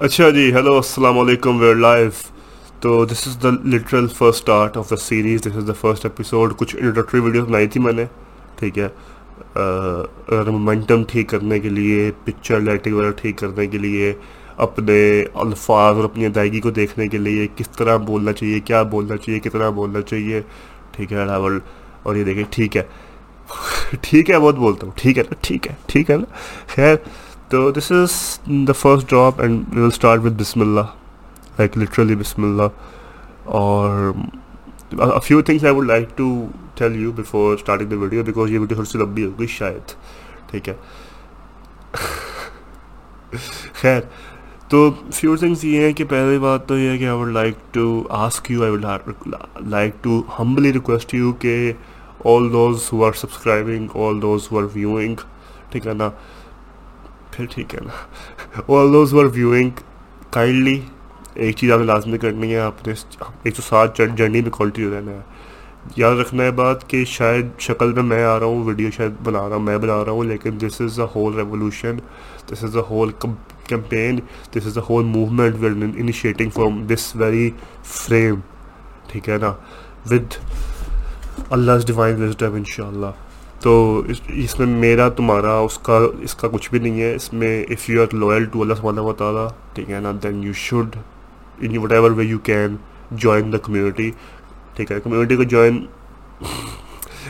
اچھا جی ہیلو السلام علیکم ویئر لائف تو this is the literal first start of the series this is the first episode کچھ introductory videos بنائی تھی میں نے، ٹھیک ہے؟ مومنٹم ٹھیک کرنے کے لیے پکچر لائٹنگ وغیرہ ٹھیک کرنے کے لیے، اپنے الفاظ اور اپنی ادائیگی کو دیکھنے کے لیے، کس طرح بولنا چاہیے، کیا بولنا چاہیے کتنا بولنا چاہیے، ٹھیک ہے راول اور یہ دیکھیں، ٹھیک ہے۔ ٹھیک ہے، بہت بولتا ہوں، ٹھیک ہے نا، ٹھیک ہے ٹھیک ہے نا؟ خیر تو this is the first drop and we will start with بسم اللہ لائک لٹرلی بسم اللہ اور few things I would like to tell you before starting the video because یہ ویڈیو تھوڑی سی لمبی ہوگی شاید ٹھیک ہے خیر تو فیو تھنگس یہ ہیں کہ پہلی بات تو یہ ہے کہ I would like to ask you I would like to humbly request you کہ all those who are subscribing all those who are viewing ٹھیک ہے نا پھر ٹھیک ہے۔ نا all those are viewing kindly ایک چیز آپ نے لازمی کرنی ہے، آپ نے ایک سو سات جرنی میں کوالٹی رہنا ہے۔ یاد رکھنا ہے بات کہ شاید شکل میں میں آ رہا ہوں ویڈیو شاید بنا رہا ہوں، میں بنا رہا ہوں، لیکن this is a whole revolution this is a whole campaign this is a whole movement we're initiating from this very frame ٹھیک ہے نا؟ ود اللہ ڈیوائن وزڈم ان شاء اللہ تو اس میں میرا، تمہارا، اس کا اس کا کچھ بھی نہیں ہے۔ اس میں if you are loyal to Allah سبحانہ و تعالیٰ، ٹھیک ہے نا then you should in whatever way you can join the community ٹھیک ہے کمیونٹی کو جوائن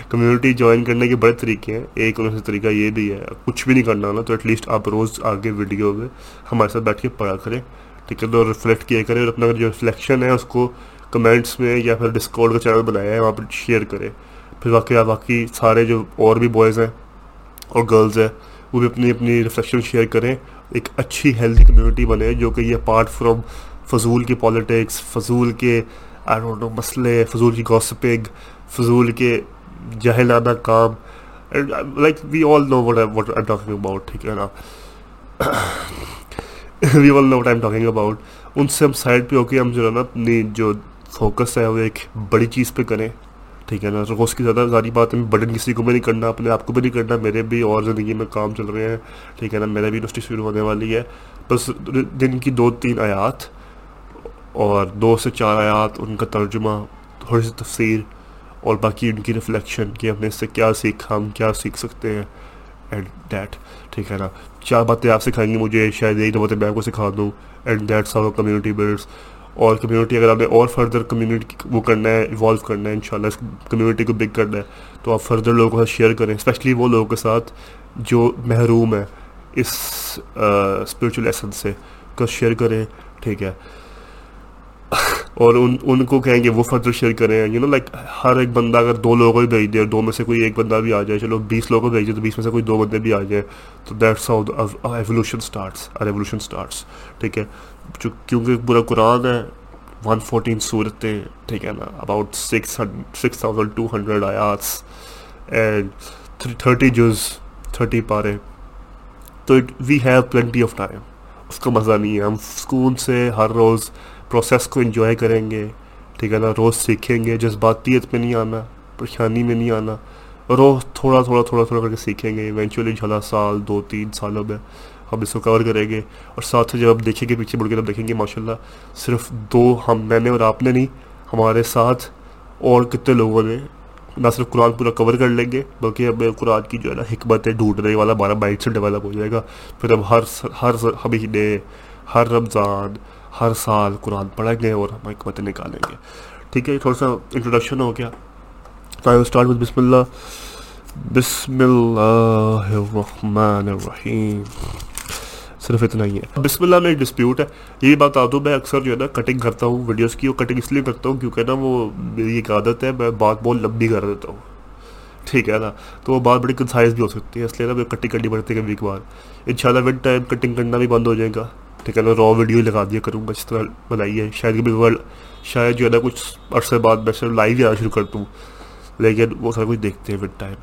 کمیونٹی جوائن کرنے کے بڑے طریقے ہیں۔ ایک ان سے طریقہ یہ بھی ہے، کچھ بھی نہیں کرنا نا، تو ایٹ لیسٹ آپ روز آگے ویڈیو میں ہمارے ساتھ بیٹھ کے پڑھا کریں۔ ٹھیک ہے، تو ریفلیکٹ کیا کریں۔ اور اپنا جو ریفلیکشن ہے، اس کو کمنٹس میں یا پھر ڈسکاؤنٹ کا چینل بنایا ہے، وہاں پہ شیئر کریں۔ پھر واقعی باقی سارے جو اور بھی بوائز ہیں اور گرلز ہیں، وہ بھی اپنی اپنی ریفلیکشن شیئر کریں۔ ایک اچھی ہیلدی کمیونٹی بنے، جو کہ یہ اپارٹ فرام فضول کی پالیٹکس فضول کے آئی ڈونٹ نو مسئلے، فضول کی گوسپنگ فضول کے جہلانہ کام۔ Like we all know what what I talking about ٹھیک ہے نا؟ We all know what I am talking about ان سے ہم سائڈ پہ ہو کے ہم جو ہے نا، اپنی جو فوکس ہے، وہ ایک بڑی چیز پہ کریں۔ ٹھیک ہے نا روز کی زیادہ ساری بات ہے برڈن کسی کو بھی نہیں کرنا، اپنے آپ کو بھی نہیں کرنا، میرے بھی اور زندگی میں کام چل رہے ہیں، ٹھیک ہے نا، میرا بھی یونیورسٹی شروع ہونے والی ہے۔ بس دن کی دو تین آیات اور دو سے چار آیات، ان کا ترجمہ، تھوڑی سی تفسیر اور باقی ان کی ریفلیکشن کہ ہم نے اس سے کیا سیکھا، ہم کیا سیکھ سکتے ہیں اینڈ دیٹ ٹھیک ہے نا۔ چار باتیں آپ سکھائیں گی مجھے، شاید ایک دو باتیں میں آپ کو سکھا دوں۔ And that's our community builds اور کمیونٹی اگر آپ نے اور فردر کمیونٹی وہ کرنا ہے ایوالو کرنا ہے ان شاء اللہ اس کمیونٹی کو بگ کرنا ہے، تو آپ فردر لوگوں کے ساتھ شیئر کریں اسپیشلی وہ لوگوں کے ساتھ جو محروم ہے اس اسپریچل ایسنس سے شیئر کریں، ٹھیک ہے؟ اور ان ان کو کہیں گے وہ فردر شیئر کریں یو نو لائک ہر ایک بندہ اگر دو لوگوں کو بھیج دے اور دو میں سے کوئی ایک بندہ بھی آ جائے، چلو بیس لوگوں کو بھیج دے تو بیس میں سے کوئی دو بندے بھی آ جائیں، تو that's how evolution starts revolution starts ٹھیک ہے؟ کیونکہ پورا قرآن ہے ون فورٹین صورتیں، ٹھیک ہے نا؟ About six six thousand two hundred آیاتس and thirty جز تھرٹی پارے۔ تو we have plenty of time اس کا مزہ نہیں ہے۔ ہم سکون سے ہر روز پروسیس کو انجوائے کریں گے۔ ٹھیک ہے نا؟ روز سیکھیں گے۔ جذباتیت میں نہیں آنا، پریشانی میں نہیں آنا۔ روز تھوڑا تھوڑا تھوڑا تھوڑا کر کے سیکھیں گے۔ ایونچولی جھلا سال، دو، تین سالوں میں۔ ہم اس کو کور کریں گے اور ساتھ جب آپ دیکھیں گے، پیچھے مڑ کے تب دیکھیں گے ماشاء اللہ صرف دو ہم، میں نے اور آپ نے نہیں، ہمارے ساتھ اور کتنے لوگوں نے نہ صرف قرآن پورا کور کر لیں گے، بلکہ اب قرآن کی جو ہے نا حکمت ڈھونڈنے والا، ہمارا مائنڈ سے ڈیولپ ہو جائے گا۔ پھر اب ہر ہر مہینے ہر رمضان، ہر سال قرآن پڑھیں گے اور ہم حکمتیں نکالیں گے۔ ٹھیک ہے، تھوڑا سا انٹروڈکشن ہو گیا۔ آئی اسٹارٹ وتھ بسم اللہ۔ بسم اللہ الرحمن الرحیم۔ صرف اتنا ہی ہے۔ بسم اللہ میں ایک ڈسپیوٹ ہے۔ یہ بات آ دوں میں اکثر جو ہے نا کٹنگ کرتا ہوں ویڈیوز کی اور کٹنگ اس لیے کرتا ہوں کیونکہ نا وہ میری ایک عادت ہے، میں بات بہت لمبی کر دیتا ہوں۔ ٹھیک ہے نا؟ تو وہ بات بڑی کنسائز بھی ہو سکتی ہے، اس لیے نا میں کٹنگ کرنی پڑتی ہے کبھی کبھار۔ ان شاء اللہ ون ٹائم کٹنگ کرنا بھی بند ہو جائے گا۔ ٹھیک ہے نا را ویڈیو لگا دیا کروں گا، اس طرح بنائی ہے۔ شاید کبھی ورلڈ شاید جو ہے نا کچھ عرصے بعد میں صرف لائیو ہی آنا شروع کر دوں۔ لیکن وہ سارا کچھ دیکھتے ہیں one time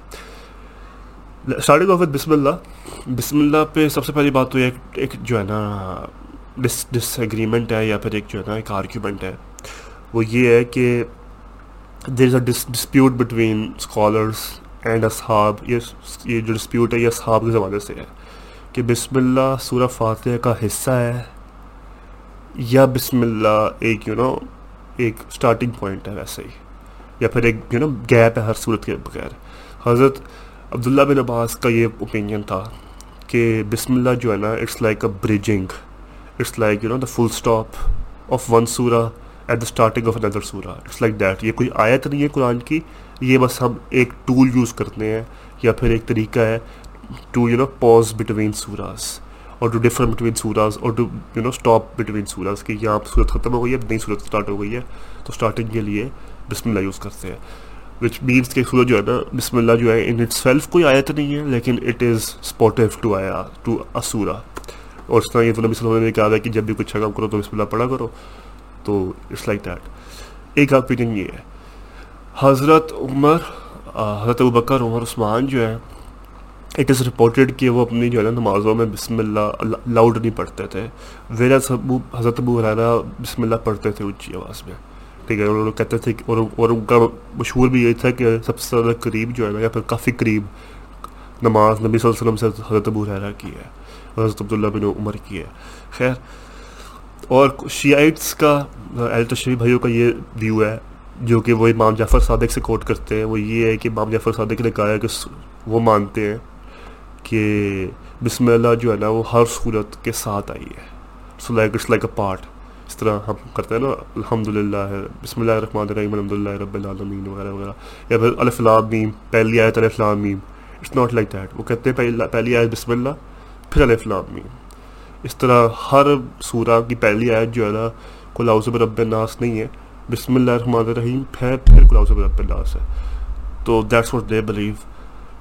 starting off with بسم اللہ۔ بسم اللہ پہ سب سے پہلی بات تو یہ ایک جو ہے نا ڈس ڈس ایگریمنٹ ہے یا پھر ایک جو ہے نا ایک آرگیومنٹ ہے۔ وہ یہ ہے کہ there is a dispute between scholars and اصحاب یہ جو ڈسپیوٹ ہے یہ اصحاب کے زمانے سے ہے۔ کہ بسم اللہ سورہ فاتحہ کا حصہ ہے یا بسم اللہ ایک یو نو ایک اسٹارٹنگ پوائنٹ ہے ویسے ہی۔ یا پھر ایک یو نو گیپ ہے ہر صورت کے بغیر۔ حضرت عبداللہ بن عباس کا یہ اوپینین تھا کہ بسم اللہ جو ہے نا it's like a bridging it's like you know the full stop of one سورا at the starting of another سورا اٹس لائک دیٹ یہ کوئی آیت نہیں ہے قرآن کی. یہ بس ہم ایک ٹول یوز کرتے ہیں یا پھر ایک طریقہ ہے to you know pause between surahs اور ٹو ڈفر بٹوین سوراز اور to you know stop between سوراز کہ یہاں صورت ختم ہو گئی ہے، نئی صورت اسٹارٹ ہو گئی ہے، تو اسٹارٹنگ کے لیے بسم اللہ یوز کرتے ہیں۔ وچ مینس کہ سورج جو ہے نا، بسم اللہ جو ہے ان اٹ سیلف کوئی آیت نہیں ہے، لیکن اٹ از سپورٹیو ٹو آیا ٹو اسورا اور اس طرح یہ تو نبی صلی اللہ علیہ وسلم نے کہا تھا کہ جب بھی کچھ کام کرو تو بسم اللہ پڑھا کرو۔ تو اٹس لائک دیٹ ایک اوپینین یہ ہے۔ حضرت عمر حضرت ابکر عمر، عثمان جو ہے اٹ از رپورٹڈ کہ وہ اپنی جو ہے نا نمازوں میں بسم اللہ لاؤڈ نہیں پڑھتے تھے۔ ویرا حضرت ابو حرارہ بسم اللہ پڑھتے تھے اونچی آواز میں۔ ٹھیک ہے اور لوگ کہتے تھے اور اور ان کا مشہور بھی یہی تھا کہ سب سے زیادہ قریب جو ہے نا، یا پھر کافی قریب نماز نبی صلی اللہ علیہ وسلم سے حضرت ابو حیرا کی ہے حضرت عبداللہ بن عمر کی ہے۔ خیر، اور شیائٹس کا، اہل بھائیوں کا یہ ویو ہے، جو کہ وہ امام جعفر صادق سے کوٹ کرتے ہیں، وہ یہ ہے کہ امام جعفر صادق نے کہا ہے کہ وہ مانتے ہیں کہ بسم اللہ جو ہے نا، وہ ہر صورت کے ساتھ آئی ہے۔ So like it's like a part طرح ہم کرتے ہیں نا الحمد للہ بسم اللہ الرحمن الرحیم الحمد للہ رب العالمین، وغیرہ وغیرہ۔ یا پھر الفلام میم، پہلی آیت الفلام میم۔ اٹس ناٹ لائک دیٹ وہ کہتے ہیں پہلی آیت بسم اللہ، پھر الفلام میم۔ اس طرح ہر سورہ کی پہلی آیت جو ہے نا کلاؤز رب الناس نہیں ہے۔ بسم اللہ الرحمن الرحیم، پھر پھر کلاؤز رب الناس ہے۔ تو دیٹس واٹ دے بلیو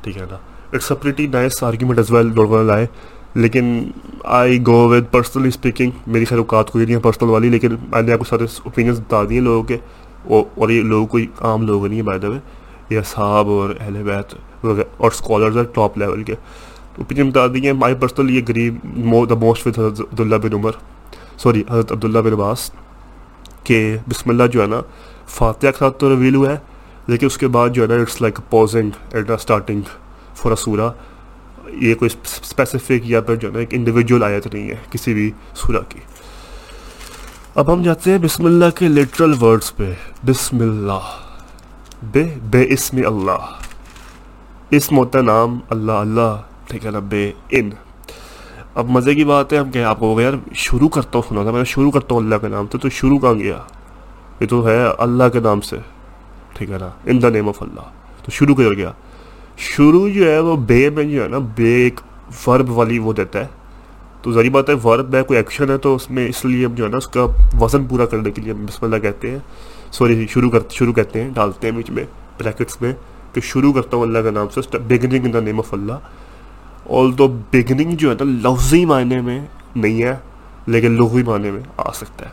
ٹھیک ہے نا۔ It's a pretty nice argument as well doubt لائے۔ لیکن I go with personally speaking میری خیر اوقات کوئی نہیں ہے پرسنل والی، لیکن میں نے آپ کو سارے اوپینینس بتا دیے لوگوں کے۔ اور یہ لوگ کوئی عام لوگ نہیں ہے بائی دا وے یہ صاحب اور اہل بیت اور اسکالرز ہیں ٹاپ لیول کے۔ اوپینین بتا دیے مائی پرسنل یہ غریب دا موسٹ وتھ حضرت عبداللہ بن عمر سوری حضرت عبداللہ بن عباس، کہ بسم اللہ جو ہے نا، فاتحہ کے ساتھ تو رویل ہوا ہے، لیکن اس کے بعد جو ہے نا it's like pausing at starting for a سورا یہ کوئی اسپیسیفک یا پھر جو نا ایک انڈیویجول آیت نہیں ہے کسی بھی سورہ کی۔ اب ہم جاتے ہیں بسم اللہ کے لٹرل ورڈز پہ۔ بسم اللہ بے بے اسم اللہ۔ اسم ہوتا نام، اللہ اللہ، ٹھیک ہے نا، بے، ان۔ اب مزے کی بات ہے، ہم کہ آپ کو یار شروع کرتا ہوں سنا تھا میں شروع کرتا ہوں اللہ کے نام سے، تو شروع کہاں گیا یہ تو ہے اللہ کے نام سے، ٹھیک ہے نا ان دا نیم آف اللہ۔ تو شروع کر گیا شروع جو ہے وہ بے میں جو ہے نا، بے ایک ورب والی وہ دیتا ہے۔ تو ذریعہ بات ہے ورب ہے کوئی ایکشن ہے تو اس میں اس لیے ہم جو ہے نا، اس کا وزن پورا کرنے کے لیے ہم بسم اللہ کہتے ہیں۔ سوری شروع کر، شروع کہتے ہیں، ڈالتے ہیں بیچ میں بریکٹس میں۔ کہ شروع کرتا ہوں اللہ کے نام سے beginning in the name of Allah although beginning جو ہے نا، لفظی معنی میں نہیں ہے، لیکن لغوی معنی میں آ سکتا ہے۔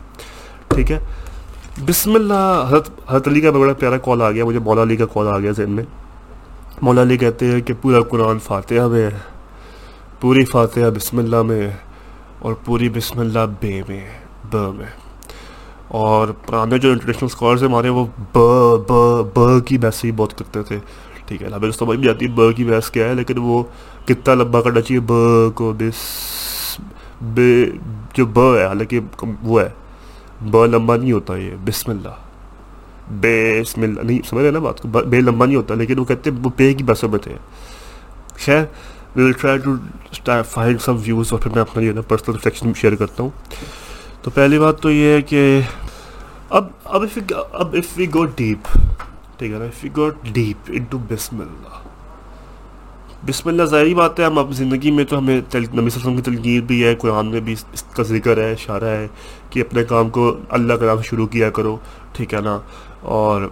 ٹھیک ہے۔ بسم اللہ، حضرت حضرت علی کا بڑا پیارا کال آ گیا، مجھے مولا علی کا کال آ گیا ذہن میں۔ مولا علی کہتے ہیں کہ پورا قرآن فاتحہ میں ہے، پوری فاتحہ بسم اللہ میں ہے اور پوری بسم اللہ بے میں ب میں اور پرانے جو انٹرنیشنل اسکالرس ہیں ہمارے، وہ ب ب ب کی بحث ہی بہت کرتے تھے۔ ٹھیک ہے ابھی سمجھ بھی آتی ہے ب کی بحث کیا ہے، لیکن وہ کتنا لمبا کرنا چاہیے، ب کو بس بے جو ب ہے، حالانکہ وہ ہے۔ ب لمبا نہیں ہوتا یہ، بسم اللہ۔ بے اسم اللہ نہیں، سمجھ رہے نا بات کو؟ بے لمبا نہیں ہوتا، لیکن وہ کہتے ہیں وہ بے کی بسوں میں تھے۔ خیر will try to find some views اور پھر میں اپنا جو ہے نا پرسنل ریفلیکشن شیئر کرتا ہوں۔ تو پہلی بات تو یہ ہے کہ اب اب اف اب اف وی گو ڈیپ ٹھیک ہے نا؟ If we go deep into بسم اللہ۔ بسم اللہ، ظاہری بات ہے، ہم اب زندگی میں تو ہمیں نبی صلی اللہ علیہ وسلم کی تلگیر بھی ہے، قرآن میں بھی اس کا ذکر ہے، اشارہ ہے کہ اپنے کام کو اللہ کا نام شروع کیا کرو، ٹھیک ہے نا؟ اور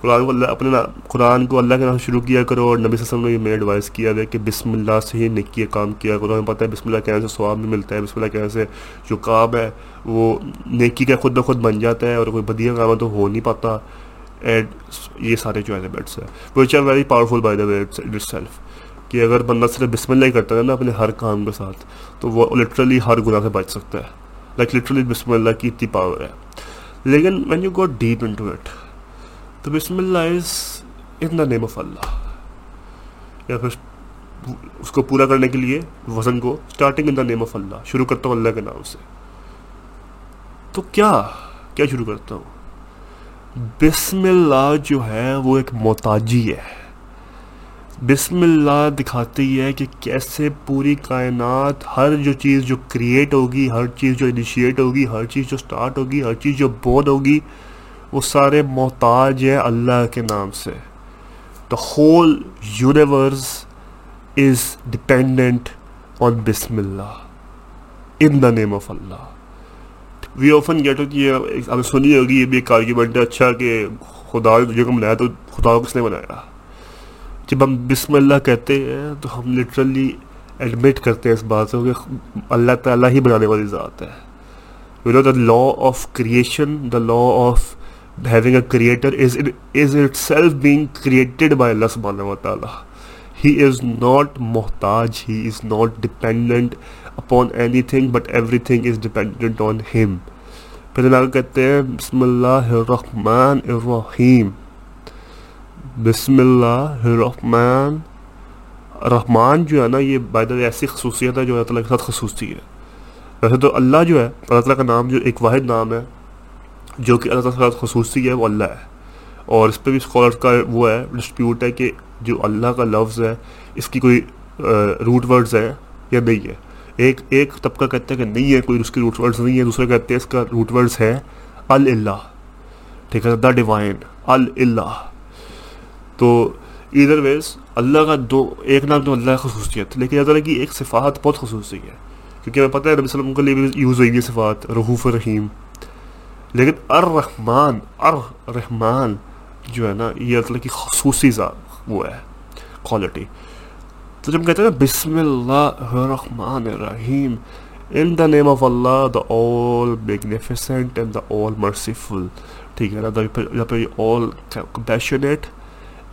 قرآن کو اللہ، اپنے قرآن کو اللہ کے نام شروع کیا کرو اور نبی صلی اللہ علیہ وسلم نے یہ میں ایڈوائز کیا ہے کہ بسم اللہ سے ہی نکی کام کیا کرو۔ ہمیں پتہ ہے بسم اللہ کہنے سے سواب بھی ملتا ہے، بسم اللہ کہنے سے جو کام ہے وہ نیکی کا خود بخود بن جاتا ہے اور کوئی بدیا کام ہے تو ہو نہیں پاتا۔ اینڈ یہ سارے جو ایلیمنٹس ہیں which are very powerful by the way itself کہ اگر بندہ صرف بسم اللہ ہی کرتا ہے نا اپنے ہر کام کے ساتھ، تو وہ لٹرلی ہر گناہ سے بچ سکتا ہے. لائک لٹرلی بسم اللہ کی اتنی پاور ہے. لیکن when you go deep into it تو بسم اللہ از ان دا نیم آف اللہ یا پھر اس کو پورا کرنے کے لیے وزن کو starting in the name of اللہ شروع کرتا ہوں اللہ کے نام سے. تو کیا کیا شروع کرتا ہوں؟ بسم اللہ جو ہے وہ ایک محتاجی ہے۔ بسم اللہ دکھاتی ہے کہ کیسے پوری کائنات ہر جو چیز جو کریٹ ہوگی، ہر چیز جو انیشیٹ ہوگی، ہر چیز جو سٹارٹ ہوگی، ہر چیز جو بودھ ہوگی، وہ سارے محتاج ہیں اللہ کے نام سے۔ The whole universe is dependent on بسم اللہ۔ ان دا نیم آف اللہ وی آفن گیٹ ہوتی ہے آپ نے سنی ہوگی، یہ بھی ایک آرگیومنٹ ہے اچھا کہ خدا نے تجھے کو بنایا تو خدا کو کس نے بنایا؟ جب ہم بسم اللہ کہتے ہیں تو ہم لٹرلی ایڈمٹ کرتے ہیں اس بات سے کہ اللہ تعالیٰ ہی بنانے والی ذات ہے۔ You know the law of creation the law of having a creator is is itself being created by اللہ سبحانہ و تعالیٰ ہی از ناٹ محتاج he is not dependent upon anything but everything is dependent on ہم پھر اللہ کہتے ہیں، بسم اللہ الرحمن الرحیم۔ بسم اللہ الرحمن۔ رحمان جو ہے نا، یہ باعدہ ایسی خصوصیت ہے جو اللہ تعالیٰ کے ساتھ خصوصی ہے۔ ویسے تو اللہ جو ہے اللہ تعالیٰ کا نام جو ایک واحد نام ہے، جو کہ اللہ تعالیٰ کے ساتھ خصوصی ہے، وہ اللہ ہے۔ اور اس پہ بھی اسکالرس کا وہ ہے ڈسپیوٹ ہے کہ جو اللہ کا لفظ ہے، اس کی کوئی روٹ ورڈز ہے یا نہیں ہے ایک ایک طبقہ کہتا ہے کہ نہیں ہے، کوئی اس کی روٹ ورڈز نہیں ہے دوسرے کہتے ہیں اس کا روٹ ورڈز ہے اللہ ٹھیک ہے دا ڈیوائن اللہ تو ادھر ویز اللہ کا دو، ایک نام تو اللہ کا خصوصیت، لیکن اللہ تعالیٰ کی ایک صفات بہت خصوصی ہے۔ کیونکہ ہمیں پتہ ہے، نبی وسلم کے لیے بھی یوز ہوئی گی صفات، رحوف رحیم لیکن الرحمن الرحمان جو ہے نا، یہ اللہ تعالیٰ کی خصوصی ذات، وہ ہے کوالٹی تو جب کہتے ہیں بسم اللہ الرحمن الرحیم in the name of Allah the all magnificent and the all merciful ٹھیک ہے نا جہاں پہ all compassionate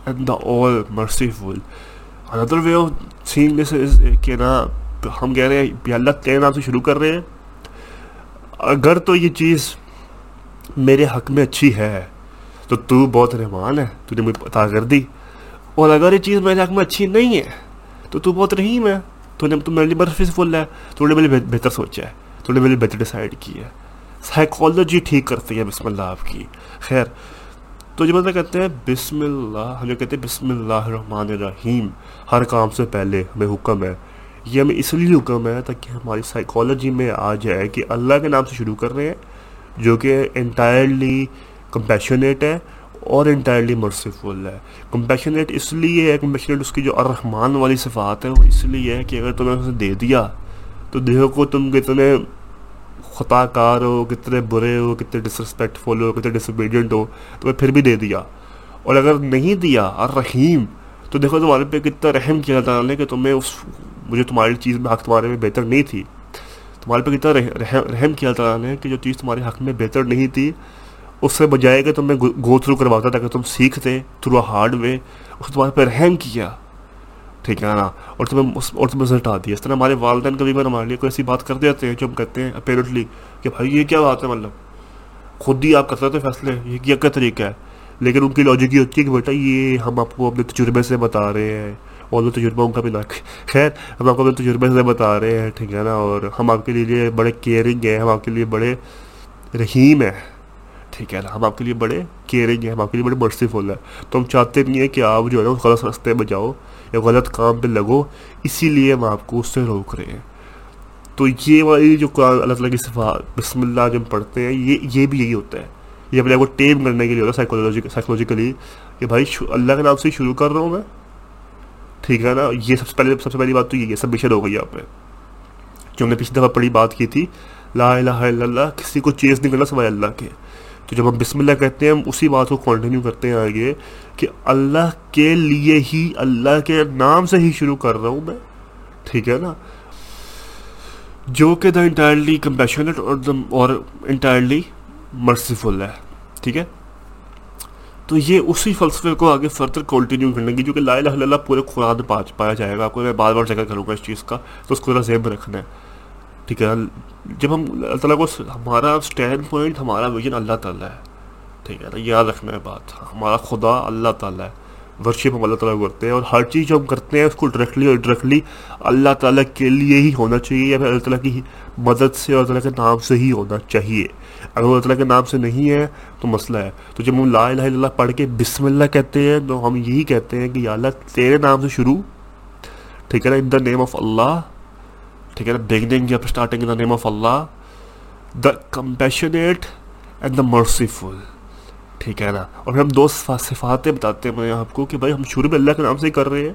and the all merciful another way of saying this is کہ نا، ہم کہہ رہے ہیں اللہ تیرے نام سے شروع کر رہے ہیں۔ اگر تو یہ چیز میرے حق میں اچھی ہے، تو تو بہت رحمان ہے، تو نے مجھے عطا کر دی۔ اور اگر یہ چیز میرے حق میں اچھی نہیں ہے تو تو بہت رحیم ہے۔ تو نے تو میرے لیے مرفیفل ہے تو نے میرے لیے بہتر سوچا ہے۔ تو نے میرے بہتر ڈیسائڈ کی ہے۔ سائیکالوجی ٹھیک کرتی ہے بسم اللہ آپ کی۔ خیر، تو جب مطلب کہتے ہیں، بسم اللہ ہم جو کہتے ہیں، بسم اللہ الرحمن الرحیم۔ ہر کام سے پہلے ہمیں حکم ہے۔ یہ ہمیں اس لیے حکم ہے تاکہ ہماری سائیکالوجی میں آ جائے کہ اللہ کے نام سے شروع کر رہے ہیں، جو کہ انٹائرلی کمپیشنیٹ ہے۔ اور انٹائرلی مرسیفل ہے. کمپیشنیٹ اس لیے ہے کمپیشنیٹ اس کی جو الرحمان والی صفات ہے وہ اس لیے ہے کہ اگر تمہیں اسے دے دیا، تو دیکھو کو تم کتنے خطا کار ہو، کتنے برے ہو، کتنے ڈسرسپیکٹفل ہو، کتنے ڈسبیڈینٹ ہو تو میں پھر بھی دے دیا۔ اور اگر نہیں دیا اور رحیم تو دیکھو تمہارے پہ کتنا رحم کیا تعالیٰ نے کہ تمہیں اس مجھے تمہاری چیز میں حق تمہارے میں بہتر نہیں تھی۔ تمہارے پہ کتنا رحم کیا تعالیٰ نے کہ جو چیز تمہارے حق میں بہتر نہیں تھی اس سے بجائے کہ تمہیں گو تھرو کرواتا تاکہ تم سیکھتے تھرو ہارڈ وے اس نے تمہارے پہ رحم کیا۔ ٹھیک ہے نا؟ اور تمہیں اور تمہیں رزلٹ آتی ہے اس طرح ہمارے والدین کبھی بار ہمارے لیے کوئی ایسی بات کر دیتے ہیں جو ہم کہتے ہیں اپیرنٹلی کہ بھائی یہ کیا بات ہے؟ مطلب خود ہی آپ کر سکتے فیصلے، یہ کیا کیا طریقہ ہے؟ لیکن ان کی لاجک یہ ہوتی ہے کہ بیٹا یہ ہم آپ کو اپنے تجربے سے بتا رہے ہیں اور وہ تجربہ ان کا بھی نہ خیر، ہم آپ کو اپنے تجربے سے بتا رہے ہیں، ٹھیک ہے نا؟ اور ہم آپ کے لیے بڑے کیئرنگ ہیں، ہم آپ کے لیے بڑے رحیم ہیں۔ ٹھیک ہے نا ہم آپ کے لیے بڑے کیئرنگ ہیں، ہم آپ کے لیے بڑے مرسیفل ہیں۔ تو ہم چاہتے نہیں ہیں کہ آپ جو ہے نا، غلط رستے میں جاؤ یا غلط کام پہ لگو، اسی لیے ہم آپ کو اس سے روک رہے ہیں۔ تو یہ والی جو قرآن اللہ تعالیٰ کی صفات، بسم اللہ جب پڑھتے ہیں، یہ یہ بھی یہی ہوتا ہے۔ یہ اپنے آپ کو ٹیم کرنے کے لیے ہوتا ہے سائیکولوجی سائیکولوجیکلی کہ بھائی اللہ کے نام سے شروع کر رہا ہوں میں۔ ٹھیک ہے نا؟ یہ سب سے پہلے، سب سے پہلی بات تو یہ ہے سب مشن ہو گئی آپ پہ۔ جو ہم نے پچھلی دفعہ پڑھی بات کی تھی، لا الہ الا اللہ، کسی کو چیز نہیں کرنا سوائے اللہ کے۔ تو جب ہم بسم اللہ کہتے ہیں، ہم اسی بات کو کنٹینیو کرتے ہیں آگے کہ اللہ کے لیے ہی، اللہ کے نام سے ہی شروع کر رہا ہوں میں۔ ٹھیک ہے نا؟ جو کہ دا انٹائرلی کمپیشنٹ اور دا اور انٹائرلی مرسیفل ہے۔ ٹھیک ہے؟ تو یہ اسی فلسفے کو آگے فردر کنٹینیو کرنے کی، جو کہ لا الہ الا اللہ پورے قرآن پایا جائے گا۔ آپ کو میں بار بار ذکر کروں گا اس چیز کا، تو اس کو ذرا ذہن میں رکھنا ہے۔ ٹھیک ہے جب ہم اللہ تعالیٰ کو ہمارا اسٹینڈ پوائنٹ ہمارا ویژن اللہ تعالیٰ ہے۔ ٹھیک ہے نا؟ یاد رکھنا ہے بات۔ ہمارا خدا اللہ تعالیٰ ہے۔ ورشپ ہم اللہ تعالیٰ کو کرتے ہیں اور ہر چیز جو ہم کرتے ہیں اس کو ڈائریکٹلی اور ڈائریکٹلی اللہ تعالیٰ کے لیے ہی ہونا چاہیے یا پھر اللہ تعالیٰ کی مدد سے اور اللہ تعالیٰ کے نام سے ہی ہونا چاہیے۔ اگر اللہ تعالیٰ کے نام سے نہیں ہے تو مسئلہ ہے۔ تو جب ہم لا الہ الا اللہ پڑھ کے بسم اللہ کہتے ہیں تو ہم یہی کہتے ہیں کہ یا اللہ تیرے نام سے شروع، ٹھیک ہے نا؟ ان دا نیم آف اللہ ٹھیک ہے نا بگننگ یا starting the name of Allah. The compassionate and the merciful ٹھیک ہے نا۔ اور ہم دو صفاتیں بتاتے ہیں میں آپ کو کہ بھائی ہم شروع میں اللہ کے نام سے ہی کر رہے ہیں۔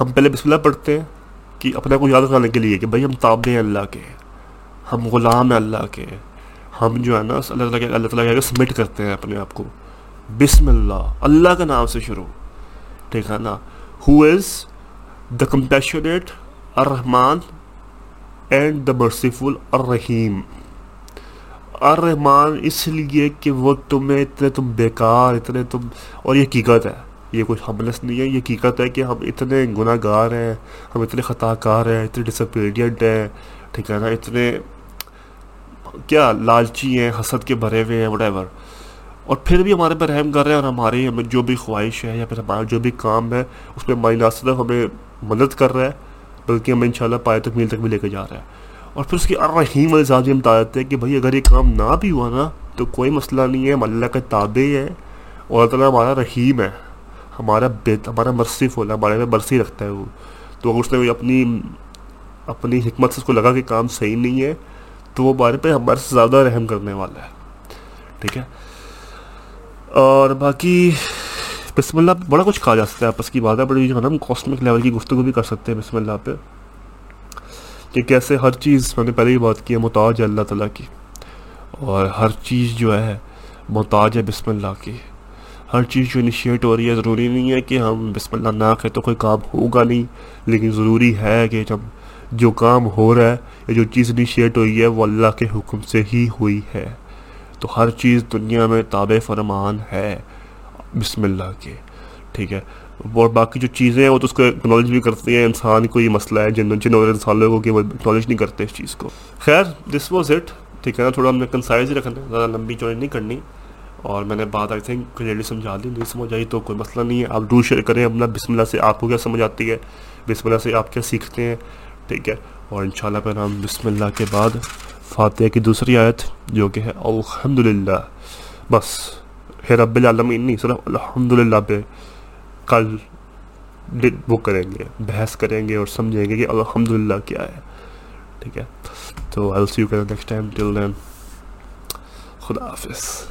ہم پہلے بسم اللہ پڑھتے ہیں کہ اپنے کو یاد کرنے کے لیے کہ بھائی ہم تابع ہیں اللہ کے۔ ہم غلام ہیں اللہ کے۔ ہم جو ہے نا، اللہ تعالیٰ کے اللہ تعالیٰ کے سبمٹ کرتے ہیں اپنے آپ کو۔ بسم اللہ۔ اللہ کے نام سے شروع۔ ٹھیک ہے نا۔ ہو از دا کمپیشنیٹ الرحمان اینڈ دا مرسیفل الرحیم الرحمان اس لیے کہ وہ تمہیں اتنے تم بیکار، اتنے تم، اور یہ حقیقت ہے، یہ کوئی حملس نہیں ہے، یہ حقیقت ہے کہ ہم اتنے گناہ گار ہیں، ہم اتنے خطا کار ہیں، اتنے ڈسپیڈینٹ ہیں، ٹھیک ہے نا، اتنے کیا لالچی ہیں، حسد کے بھرے ہوئے ہیں وٹ ایور اور پھر بھی ہمارے پہ رحم کر رہے ہیں اور ہماری جو بھی خواہش ہے یا پھر ہمارا جو بھی کام ہے، اس میں مائناسدہ ہمیں مدد کر رہا ہے بلکہ ہمیں انشاءاللہ پائے تک میل تک بھی لے کے جا رہا ہے اور پھر اس کی الرحیم والی ذات ہم بتا دیتے ہیں کہ بھائی اگر یہ کام نہ بھی ہوا نا تو کوئی مسئلہ نہیں ہے، ہم اللہ کا تابع ہے اور اللہ تعالیٰ ہمارا رحیم ہے، ہمارا بیت، ہمارا مرصف ہونا ہمارے میں مرثی رکھتا ہے وہ۔ تو اگر اس نے اپنی اپنی حکمت سے اس کو لگا کہ کام صحیح نہیں ہے تو وہ بارے پہ ہمارے سے زیادہ رحم کرنے والا ہے۔ ٹھیک ہے۔ اور باقی بسم اللہ، بڑا کچھ کہا جا سکتا ہے، آپس کی بات ہے، بڑی ہم کاسمک لیول کی گفتگو بھی کر سکتے ہیں بسم اللہ پہ۔ کہ کیسے ہر چیز میں نے پہلے ہی بات کی ہے محتاج ہے اللہ تعالیٰ کی۔ اور ہر چیز جو ہے محتاج ہے بسم اللہ کی۔ ہر چیز جو انیشیٹ ہو رہی ہے، ضروری نہیں ہے کہ ہم بسم اللہ نہ کریں تو کوئی کام ہوگا نہیں۔ لیکن ضروری ہے کہ جب جو کام ہو رہا ہے، یا جو چیز انیشیٹ ہوئی ہے، وہ اللہ کے حکم سے ہی ہوئی ہے۔ تو ہر چیز دنیا میں تابع فرمان ہے۔ بسم اللہ کے۔ ٹھیک ہے۔ اور باقی جو چیزیں ہیں، وہ تو اس کو اکنالج بھی کرتی ہیں۔ انسان کو یہ مسئلہ ہے، جن جن اور انسان لوگوں کی وہ اکنالج نہیں کرتے اس چیز کو۔ خیر دس واز اٹ ٹھیک ہے نا، تھوڑا ہم نے کنسائز ہی رکھنا زیادہ لمبی چوڑی نہیں کرنی۔ اور میں نے بات آئی تھنک کلیئرلی سمجھا دی۔ نہیں سمجھ آئی تو کوئی مسئلہ نہیں ہے۔ آپ ڈو شیئر کریں۔ اپنا بسم اللہ سے آپ کو کیا سمجھ آتی ہے؟ بسم اللہ سے آپ کیا سیکھتے ہیں؟ ٹھیک ہے۔ اور ان شاء اللہ پھر ہم بسم اللہ کے بعد فاتحہ کی دوسری آیت جو کہ ہے الحمد للہ بس۔ ہے رب العالمین نہیں صرف الحمد للہ پہ کل وہ کریں گے بحث کریں گے اور سمجھیں گے کہ الحمد للہ کیا ہے ٹھیک ہے تو I see you next time till then خدا حافظ